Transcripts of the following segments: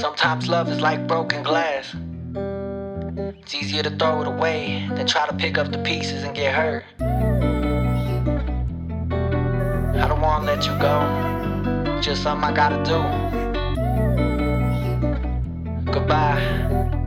Sometimes love is like broken glass. It's easier to throw it away than try to pick up the pieces and get hurt. I don't wanna let you go. It's just something I gotta do. Goodbye.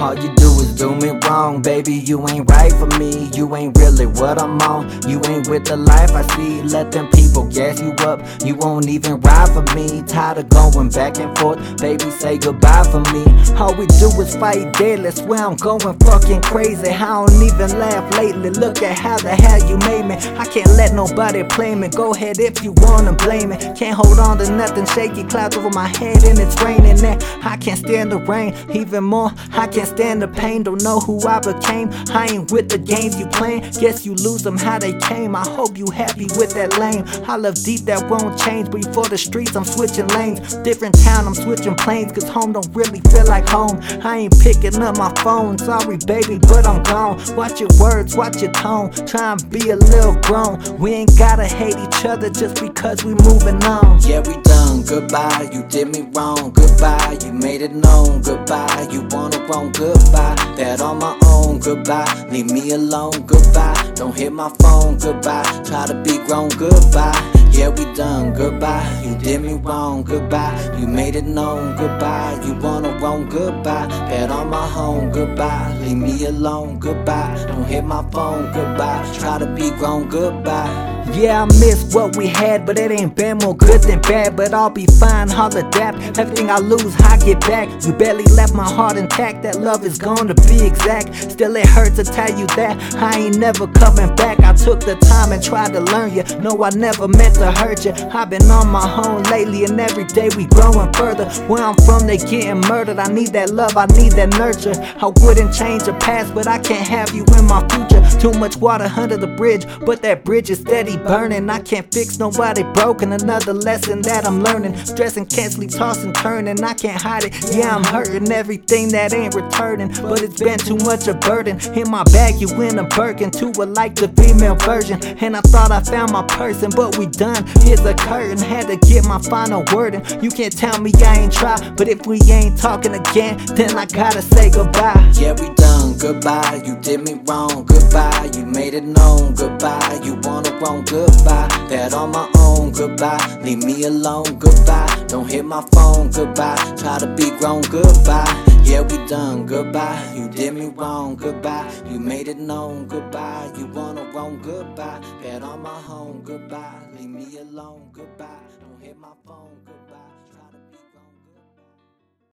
All you do is do me wrong, baby. You ain't right for me. You ain't really what I'm on. You ain't with the life I see. Let them people gas you up. You won't even ride for me. Tired of going back and forth, baby. Say goodbye for me. All we do is fight daily. Swear I'm going fucking crazy. I don't even laugh lately. Look at how the hell you made me. I can't let nobody play me. Go ahead if you wanna blame me. Can't hold on to nothing. Shaky clouds over my head and it's raining. Now I can't stand the rain. Even more, I can't stand the pain. Don't know who I became. I ain't with the games you playing. Guess you lose them how they came. I hope you happy with that lane. I love deep that won't change. Before the streets, I'm switching lanes. Different town, I'm switching planes. Cause home don't really feel like home. I ain't picking up my phone. Sorry, baby, but I'm gone. Watch your words, watch your tone. Try and be a little grown. We ain't gotta hate each other just because we moving on. Yeah, we done. Goodbye, you did me wrong. Goodbye, you made it known. Goodbye, you wanna wrong. Goodbye, that on my own. Goodbye, leave me alone. Goodbye, don't hit my phone. Goodbye, try to be grown. Goodbye. Yeah, we done. Did me wrong. Goodbye. You made it known. Goodbye. You wanna wrong. Goodbye. Bet on my home. Goodbye. Leave me alone. Goodbye. Don't hit my phone. Goodbye. Try to be grown. Goodbye. Yeah, I miss what we had, but it ain't been more good than bad. But I'll be fine, I'll adapt. Everything I lose, I get back. You barely left my heart intact. That love is gonna be exact. Still, it hurts to tell you that I ain't never coming back. I took the time and tried to learn you. No, I never meant to hurt you. I've been on my own lately, and every day we growing further. Where I'm from, they getting murdered. I need that love, I need that nurture. I wouldn't change the past, but I can't have you in my future. Too much water under the bridge, but that bridge is steady burning. I can't fix nobody broken. Another lesson that I'm learning. Stressing, can't sleep, tossing, turning. I can't hide it. Yeah, I'm hurting everything that ain't returning. But it's been too much a burden. In my bag, you in a Birkin. Two are like the female version. And I thought I found my person, but we done. Here's a curtain. Had to get my final word and You can't tell me I ain't try. But if we ain't talking again, then I gotta say goodbye. Yeah, we done. Goodbye. You did me wrong. Goodbye. You made it known. Goodbye. You wanna wrong. Goodbye. That on my own. Goodbye. Leave me alone. Goodbye. Don't hit my phone. Goodbye. Try to be grown. Goodbye. Yeah, we done. Goodbye. You did me wrong. Goodbye. You made it known. Goodbye. You wanna wrong. Goodbye. That on my home. Goodbye. Leave me alone. Goodbye. Don't hit my phone. Goodbye.